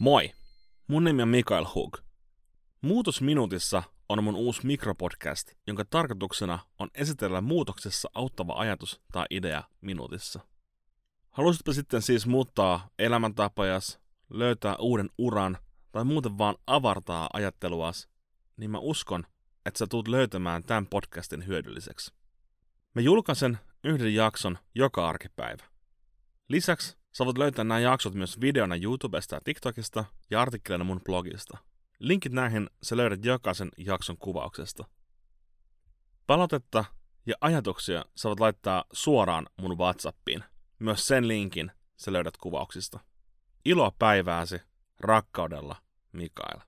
Moi! Mun nimi on Mikael Hug. Muutos minuutissa on mun uusi mikropodcast, jonka tarkoituksena on esitellä muutoksessa auttava ajatus tai idea minuutissa. Haluaisitpa sitten siis muuttaa elämäntapajas, löytää uuden uran tai muuten vaan avartaa ajatteluas, niin mä uskon, että sä tulet löytämään tämän podcastin hyödylliseksi. Mä julkaisen yhden jakson joka arkipäivä. Lisäksi sä voit löytää nämä jaksot myös videona YouTubesta ja TikTokista ja artikkeleina mun blogista. Linkit näihin sä löydät jokaisen jakson kuvauksesta. Palautetta ja ajatuksia sä voit laittaa suoraan mun Whatsappiin. Myös sen linkin sä löydät kuvauksista. Iloa päivääsi, rakkaudella, Mikael.